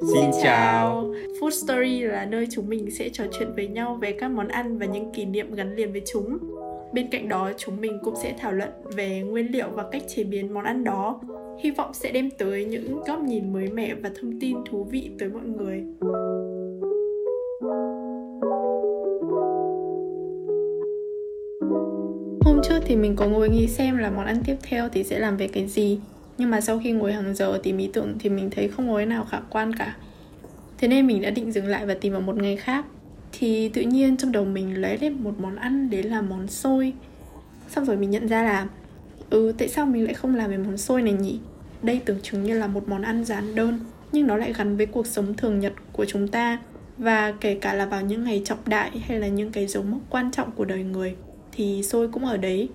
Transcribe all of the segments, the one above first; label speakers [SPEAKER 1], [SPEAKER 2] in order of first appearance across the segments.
[SPEAKER 1] Xin chào.
[SPEAKER 2] Food Story là nơi chúng mình sẽ trò chuyện với nhau về các món ăn và những kỷ niệm gắn liền với chúng. Bên cạnh đó, chúng mình cũng sẽ thảo luận về nguyên liệu và cách chế biến món ăn đó. Hy vọng sẽ đem tới những góc nhìn mới mẻ và thông tin thú vị tới mọi người. Hôm trước thì mình có ngồi nghĩ xem là món ăn tiếp theo thì sẽ làm về cái gì nhưng mà sau khi ngồi hàng giờ tìm ý tưởng thì mình thấy không có cái nào khả quan cả. Thế nên mình đã định dừng lại và tìm vào một ngày khác. Thì tự nhiên trong đầu mình lấy lên một món ăn, đấy là món xôi. Xong rồi mình nhận ra là Ừ tại sao mình lại không làm về món xôi này nhỉ? Đây tưởng chừng như là một món ăn giản đơn, Nhưng nó lại gắn với cuộc sống thường nhật của chúng ta, Và kể cả là vào những ngày trọng đại hay là những cái dấu mốc quan trọng của đời người, thì xôi cũng ở đấy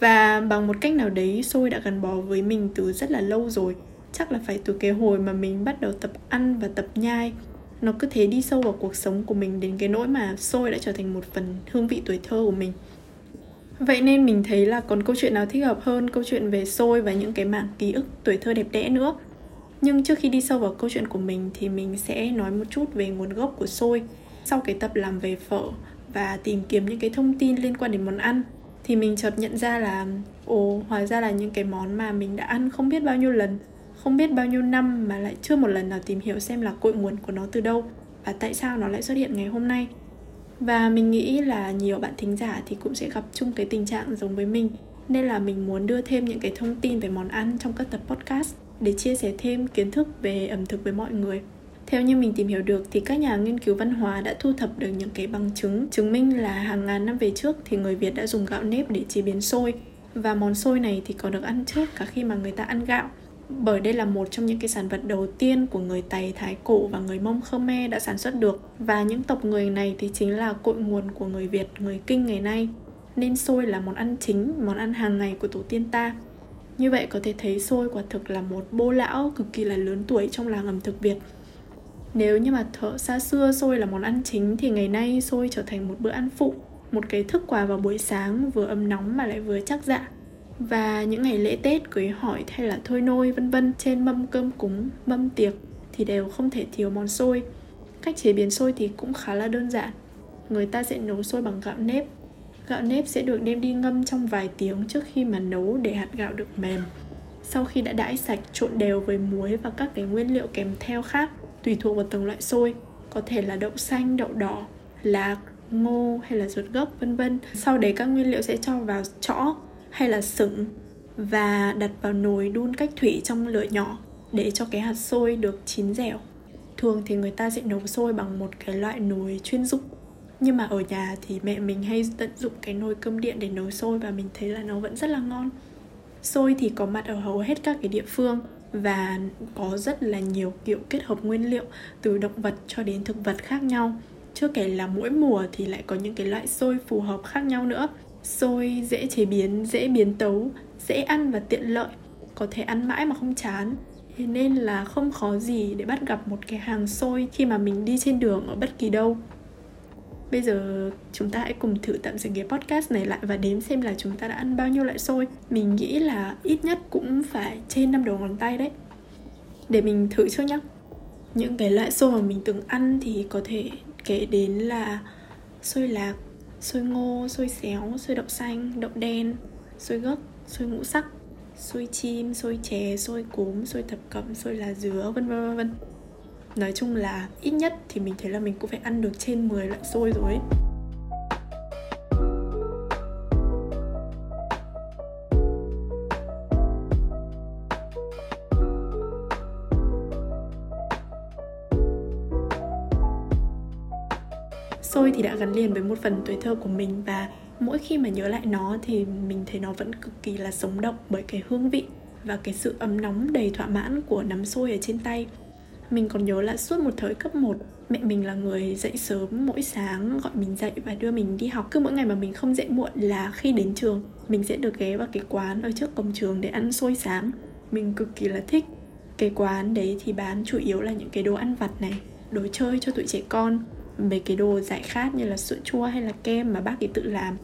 [SPEAKER 2] và bằng một cách nào đấy xôi đã gắn bó với mình từ rất là lâu rồi. Chắc là phải từ cái hồi mà mình bắt đầu tập ăn và tập nhai. Nó cứ thế đi sâu vào cuộc sống của mình đến cái nỗi mà xôi đã trở thành một phần hương vị tuổi thơ của mình. Vậy nên mình thấy là còn câu chuyện nào thích hợp hơn câu chuyện về xôi và những cái mảng ký ức tuổi thơ đẹp đẽ nữa? Nhưng trước khi đi sâu vào câu chuyện của mình thì mình sẽ nói một chút về nguồn gốc của xôi sau cái tập làm về phở và tìm kiếm những cái thông tin liên quan đến món ăn thì mình chợt nhận ra là, ồ, hóa ra là những cái món mà mình đã ăn không biết bao nhiêu lần, không biết bao nhiêu năm mà lại chưa một lần nào tìm hiểu xem là cội nguồn của nó từ đâu và tại sao nó lại xuất hiện ngày hôm nay. Và mình nghĩ là nhiều bạn thính giả thì cũng sẽ gặp chung cái tình trạng giống với mình, nên là mình muốn đưa thêm những cái thông tin về món ăn trong các tập podcast để chia sẻ thêm kiến thức về ẩm thực với mọi người theo như mình tìm hiểu được thì các nhà nghiên cứu văn hóa đã thu thập được những cái bằng chứng chứng minh là hàng ngàn năm về trước thì người Việt đã dùng gạo nếp để chế biến xôi. Và món xôi này thì còn được ăn trước cả khi mà người ta ăn gạo. Bởi đây là một trong những cái sản vật đầu tiên của người Tày, Thái Cổ và người Mông Khmer đã sản xuất được. Và những tộc người này thì chính là cội nguồn của người Việt, người Kinh ngày nay. Nên xôi là món ăn chính, món ăn hàng ngày của tổ tiên ta. Như vậy có thể thấy xôi quả thực là một bô lão cực kỳ là lớn tuổi trong làng ẩm thực Việt nếu như mà thợ xa xưa xôi là món ăn chính thì ngày nay xôi trở thành một bữa ăn phụ, một cái thức quà vào buổi sáng vừa ấm nóng mà lại vừa chắc dạ. Và những ngày lễ Tết, cưới hỏi hay là thôi nôi vân vân trên mâm cơm cúng, mâm tiệc thì đều không thể thiếu món xôi. Cách chế biến xôi thì cũng khá là đơn giản. Người ta sẽ nấu xôi bằng gạo nếp. Gạo nếp sẽ được đem đi ngâm trong vài tiếng trước khi mà nấu để hạt gạo được mềm. Sau khi đã đãi sạch trộn đều với muối và các cái nguyên liệu kèm theo khác tùy thuộc vào từng loại xôi. Có thể là đậu xanh, đậu đỏ, lạc, ngô hay là ruột gốc, vân vân. Sau đấy các nguyên liệu sẽ cho vào chõ hay là sửng và đặt vào nồi đun cách thủy trong lửa nhỏ để cho cái hạt xôi được chín dẻo. Thường thì người ta sẽ nấu xôi bằng một cái loại nồi chuyên dụng. Nhưng mà ở nhà thì mẹ mình hay tận dụng cái nồi cơm điện để nấu xôi và mình thấy là nó vẫn rất là ngon. Xôi thì có mặt ở hầu hết các cái địa phương và có rất là nhiều kiểu kết hợp nguyên liệu từ động vật cho đến thực vật khác nhau. Chưa kể là mỗi mùa thì lại có những cái loại xôi phù hợp khác nhau nữa. Xôi dễ chế biến, dễ biến tấu, dễ ăn và tiện lợi, có thể ăn mãi mà không chán. Thế nên là không khó gì để bắt gặp một cái hàng xôi khi mà mình đi trên đường ở bất kỳ đâu. Bây giờ chúng ta hãy cùng thử tạm dừng cái podcast này lại và đếm xem là chúng ta đã ăn bao nhiêu loại xôi. Mình nghĩ là ít nhất cũng phải trên năm đầu ngón tay đấy. Để mình thử trước nhé. Những cái loại xôi mà mình từng ăn thì có thể kể đến là xôi lạc, xôi ngô, xôi xéo, xôi đậu xanh, đậu đen, xôi gấc, xôi ngũ sắc, xôi chim, xôi chè, xôi cốm, xôi thập cẩm, xôi lá dứa, vân vân vân nói chung là ít nhất thì mình thấy là mình cũng phải ăn được trên 10 loại xôi rồi ấy. Xôi thì đã gắn liền với một phần tuổi thơ của mình và mỗi khi mà nhớ lại nó thì mình thấy nó vẫn cực kỳ là sống động bởi cái hương vị và cái sự ấm nóng đầy thỏa mãn của nắm xôi ở trên tay mình còn nhớ là suốt một thời cấp 1 Mẹ mình là người dậy sớm mỗi sáng, gọi mình dậy và đưa mình đi học. Cứ mỗi ngày mà mình không dậy muộn là khi đến trường, Mình sẽ được ghé vào cái quán ở trước cổng trường để ăn xôi sáng. Mình cực kỳ là thích Cái quán đấy thì bán chủ yếu là những cái đồ ăn vặt này, Đồ chơi cho tụi trẻ con. Mấy cái đồ giải khát như là sữa chua hay là kem mà bác ấy tự làm.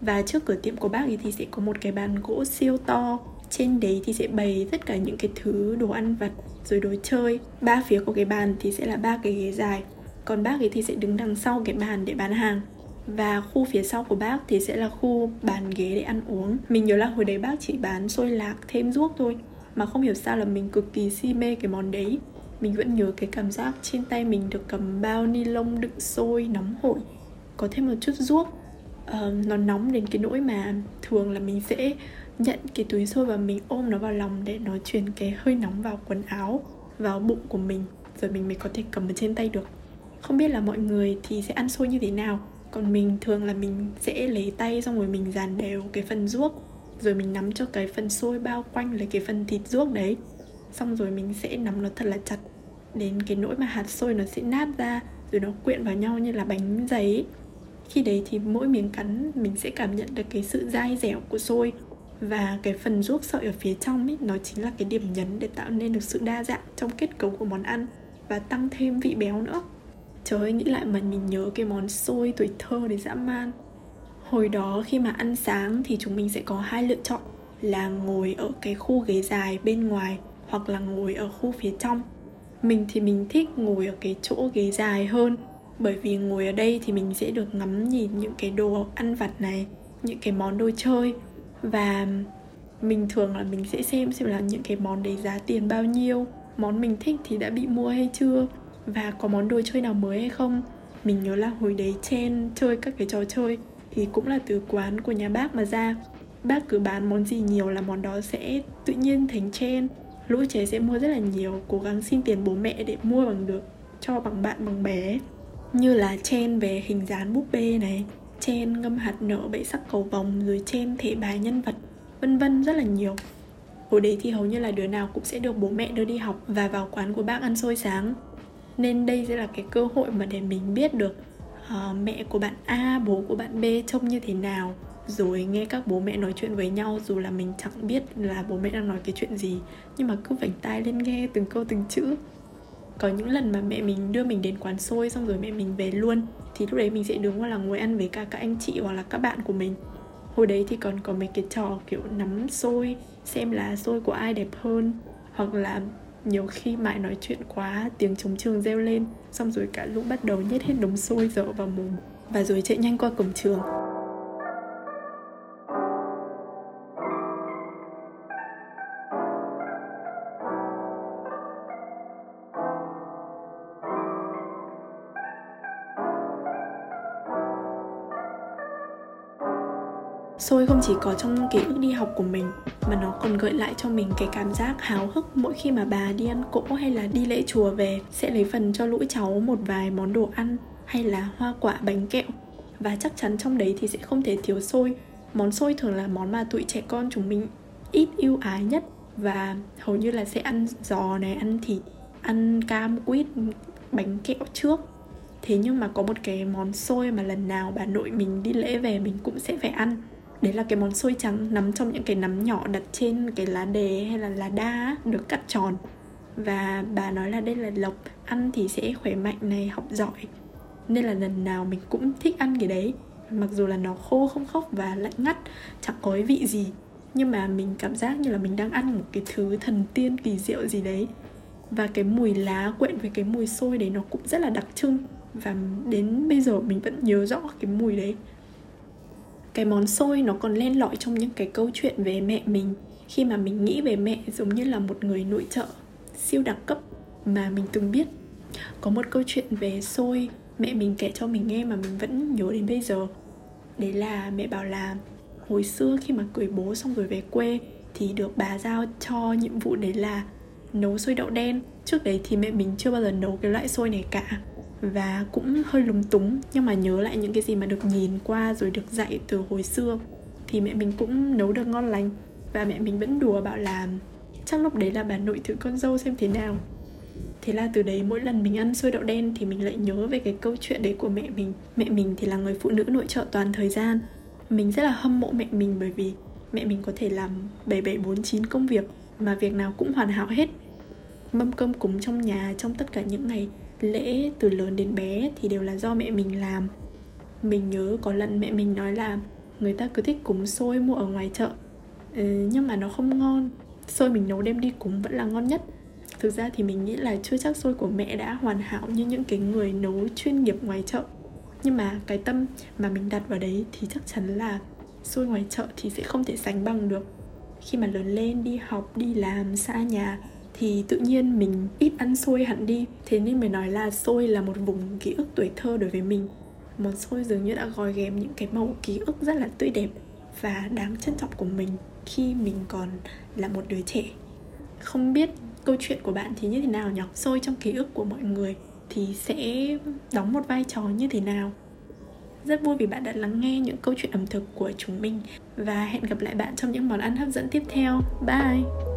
[SPEAKER 2] Và trước cửa tiệm của bác ấy thì sẽ có một cái bàn gỗ siêu to. Trên đấy thì sẽ bày tất cả những cái thứ đồ ăn vặt rồi đồ chơi ba phía của cái bàn thì sẽ là ba cái ghế dài. Còn bác ấy thì sẽ đứng đằng sau cái bàn để bán hàng. Và khu phía sau của bác thì sẽ là khu bàn ghế để ăn uống. Mình nhớ là hồi đấy bác chỉ bán xôi lạc thêm ruốc thôi. Mà không hiểu sao là mình cực kỳ si mê cái món đấy. Mình vẫn nhớ cái cảm giác trên tay mình được cầm bao ni lông đựng xôi nóng hổi. Có thêm một chút ruốc. Uh, nó nóng đến cái nỗi mà thường là mình sẽ nhận cái túi xôi và mình ôm nó vào lòng để nó truyền cái hơi nóng vào quần áo, vào bụng của mình, rồi mình mới có thể cầm ở trên tay được. Không biết là mọi người thì sẽ ăn xôi như thế nào. Còn mình thường là mình sẽ lấy tay xong rồi mình dàn đều cái phần ruốc, rồi mình nắm cho cái phần xôi bao quanh lấy cái phần thịt ruốc đấy. Xong rồi mình sẽ nắm nó thật là chặt, đến cái nỗi mà hạt xôi nó sẽ nát ra, rồi nó quyện vào nhau như là bánh giấy. Khi đấy thì mỗi miếng cắn mình sẽ cảm nhận được cái sự dai dẻo của xôi và cái phần ruốc sợi ở phía trong ấy nó chính là cái điểm nhấn để tạo nên được sự đa dạng trong kết cấu của món ăn và tăng thêm vị béo nữa. Trời ơi, nghĩ lại mà mình nhớ cái món xôi tuổi thơ để dã man. Hồi đó khi mà ăn sáng thì chúng mình sẽ có hai lựa chọn, là ngồi ở cái khu ghế dài bên ngoài hoặc là ngồi ở khu phía trong. Mình thì mình thích ngồi ở cái chỗ ghế dài hơn, bởi vì ngồi ở đây thì mình sẽ được ngắm nhìn những cái đồ ăn vặt này, những cái món đồ chơi và mình thường là mình sẽ xem xem là những cái món đấy giá tiền bao nhiêu, món mình thích thì đã bị mua hay chưa, và có món đồ chơi nào mới hay không. Mình nhớ là hồi đấy chen chơi các cái trò chơi thì cũng là từ quán của nhà bác mà ra. Bác cứ bán món gì nhiều là món đó sẽ tự nhiên thành chen lũ trẻ sẽ mua rất là nhiều, cố gắng xin tiền bố mẹ để mua bằng được, cho bằng bạn, bằng bé. Như là chen về hình dáng búp bê này chen ngâm hạt nở bảy sắc cầu vòng rồi chen thể bài nhân vật vân vân rất là nhiều. Hồi đấy thì hầu như là đứa nào cũng sẽ được bố mẹ đưa đi học và vào quán của bác ăn xôi sáng. Nên đây sẽ là cái cơ hội mà để mình biết được uh, mẹ của bạn A, bố của bạn B trông như thế nào rồi nghe các bố mẹ nói chuyện với nhau dù là mình chẳng biết là bố mẹ đang nói cái chuyện gì nhưng mà cứ vảnh tai lên nghe từng câu từng chữ có những lần mà mẹ mình đưa mình đến quán xôi, xong rồi mẹ mình về luôn, thì lúc đấy mình sẽ đứng hoặc là ngồi ăn với cả các anh chị hoặc là các bạn của mình. Hồi đấy thì còn có mấy cái trò kiểu nắm xôi, xem là xôi của ai đẹp hơn, hoặc là nhiều khi mãi nói chuyện quá, tiếng trống trường reo lên, xong rồi cả lũ bắt đầu nhét hết đống xôi dở vào mồm. Và rồi chạy nhanh qua cổng trường. Xôi không chỉ có trong ký ức đi học của mình, mà nó còn gợi lại cho mình cái cảm giác háo hức mỗi khi mà bà đi ăn cỗ hay là đi lễ chùa về, sẽ lấy phần cho lũ cháu một vài món đồ ăn hay là hoa quả bánh kẹo. Và chắc chắn trong đấy thì sẽ không thể thiếu xôi. Món xôi thường là món mà tụi trẻ con chúng mình ít yêu ái nhất và hầu như là sẽ ăn giò này, ăn thịt, ăn cam, quýt, bánh kẹo trước. Thế nhưng mà có một cái món xôi mà lần nào bà nội mình đi lễ về mình cũng sẽ phải ăn đấy là cái món xôi trắng nằm trong những cái nắm nhỏ đặt trên cái lá đề hay là lá đa được cắt tròn. Và bà nói là đây là lộc, ăn thì sẽ khỏe mạnh này, học giỏi. Nên là lần nào mình cũng thích ăn cái đấy. Mặc dù là nó khô không khóc và lạnh ngắt, chẳng có vị gì. Nhưng mà mình cảm giác như là mình đang ăn một cái thứ thần tiên kỳ diệu gì đấy. Và cái mùi lá quyện với cái mùi xôi đấy nó cũng rất là đặc trưng. Và đến bây giờ mình vẫn nhớ rõ cái mùi đấy cái món xôi nó còn len lỏi trong những cái câu chuyện về mẹ mình. Khi mà mình nghĩ về mẹ giống như là một người nội trợ, siêu đẳng cấp mà mình từng biết. Có một câu chuyện về xôi mẹ mình kể cho mình nghe mà mình vẫn nhớ đến bây giờ. Đấy là mẹ bảo là, hồi xưa khi mà cưới bố xong rồi về quê thì được bà giao cho nhiệm vụ đấy là nấu xôi đậu đen. Trước đấy thì mẹ mình chưa bao giờ nấu cái loại xôi này cả và cũng hơi lúng túng, nhưng mà nhớ lại những cái gì mà được nhìn qua rồi được dạy từ hồi xưa, thì mẹ mình cũng nấu được ngon lành. Và mẹ mình vẫn đùa bảo là, chắc lúc đấy là bà nội thử con dâu xem thế nào. Thế là từ đấy mỗi lần mình ăn xôi đậu đen thì mình lại nhớ về cái câu chuyện đấy của mẹ mình. Mẹ mình thì là người phụ nữ nội trợ toàn thời gian. Mình rất là hâm mộ mẹ mình bởi vì mẹ mình có thể làm 7749 công việc mà việc nào cũng hoàn hảo hết. Mâm cơm cúng trong nhà, trong tất cả những ngày lễ từ lớn đến bé thì đều là do mẹ mình làm. Mình nhớ có lần mẹ mình nói là người ta cứ thích cúng xôi mua ở ngoài chợ ừ, nhưng mà nó không ngon. Xôi mình nấu đem đi cúng vẫn là ngon nhất. Thực ra thì mình nghĩ là chưa chắc xôi của mẹ đã hoàn hảo như những cái người nấu chuyên nghiệp ngoài chợ. Nhưng mà cái tâm mà mình đặt vào đấy thì chắc chắn là xôi ngoài chợ thì sẽ không thể sánh bằng được. Khi mà lớn lên đi học đi làm xa nhà thì tự nhiên mình ít ăn xôi hẳn đi. Thế nên mới nói là xôi là một vùng ký ức tuổi thơ đối với mình. Món xôi dường như đã gói ghém những cái màu ký ức rất là tươi đẹp và đáng trân trọng của mình khi mình còn là một đứa trẻ. Không biết câu chuyện của bạn thì như thế nào nhỉ? Xôi trong ký ức của mọi người thì sẽ đóng một vai trò như thế nào? Rất vui vì bạn đã lắng nghe những câu chuyện ẩm thực của chúng mình và hẹn gặp lại bạn trong những món ăn hấp dẫn tiếp theo. Bye!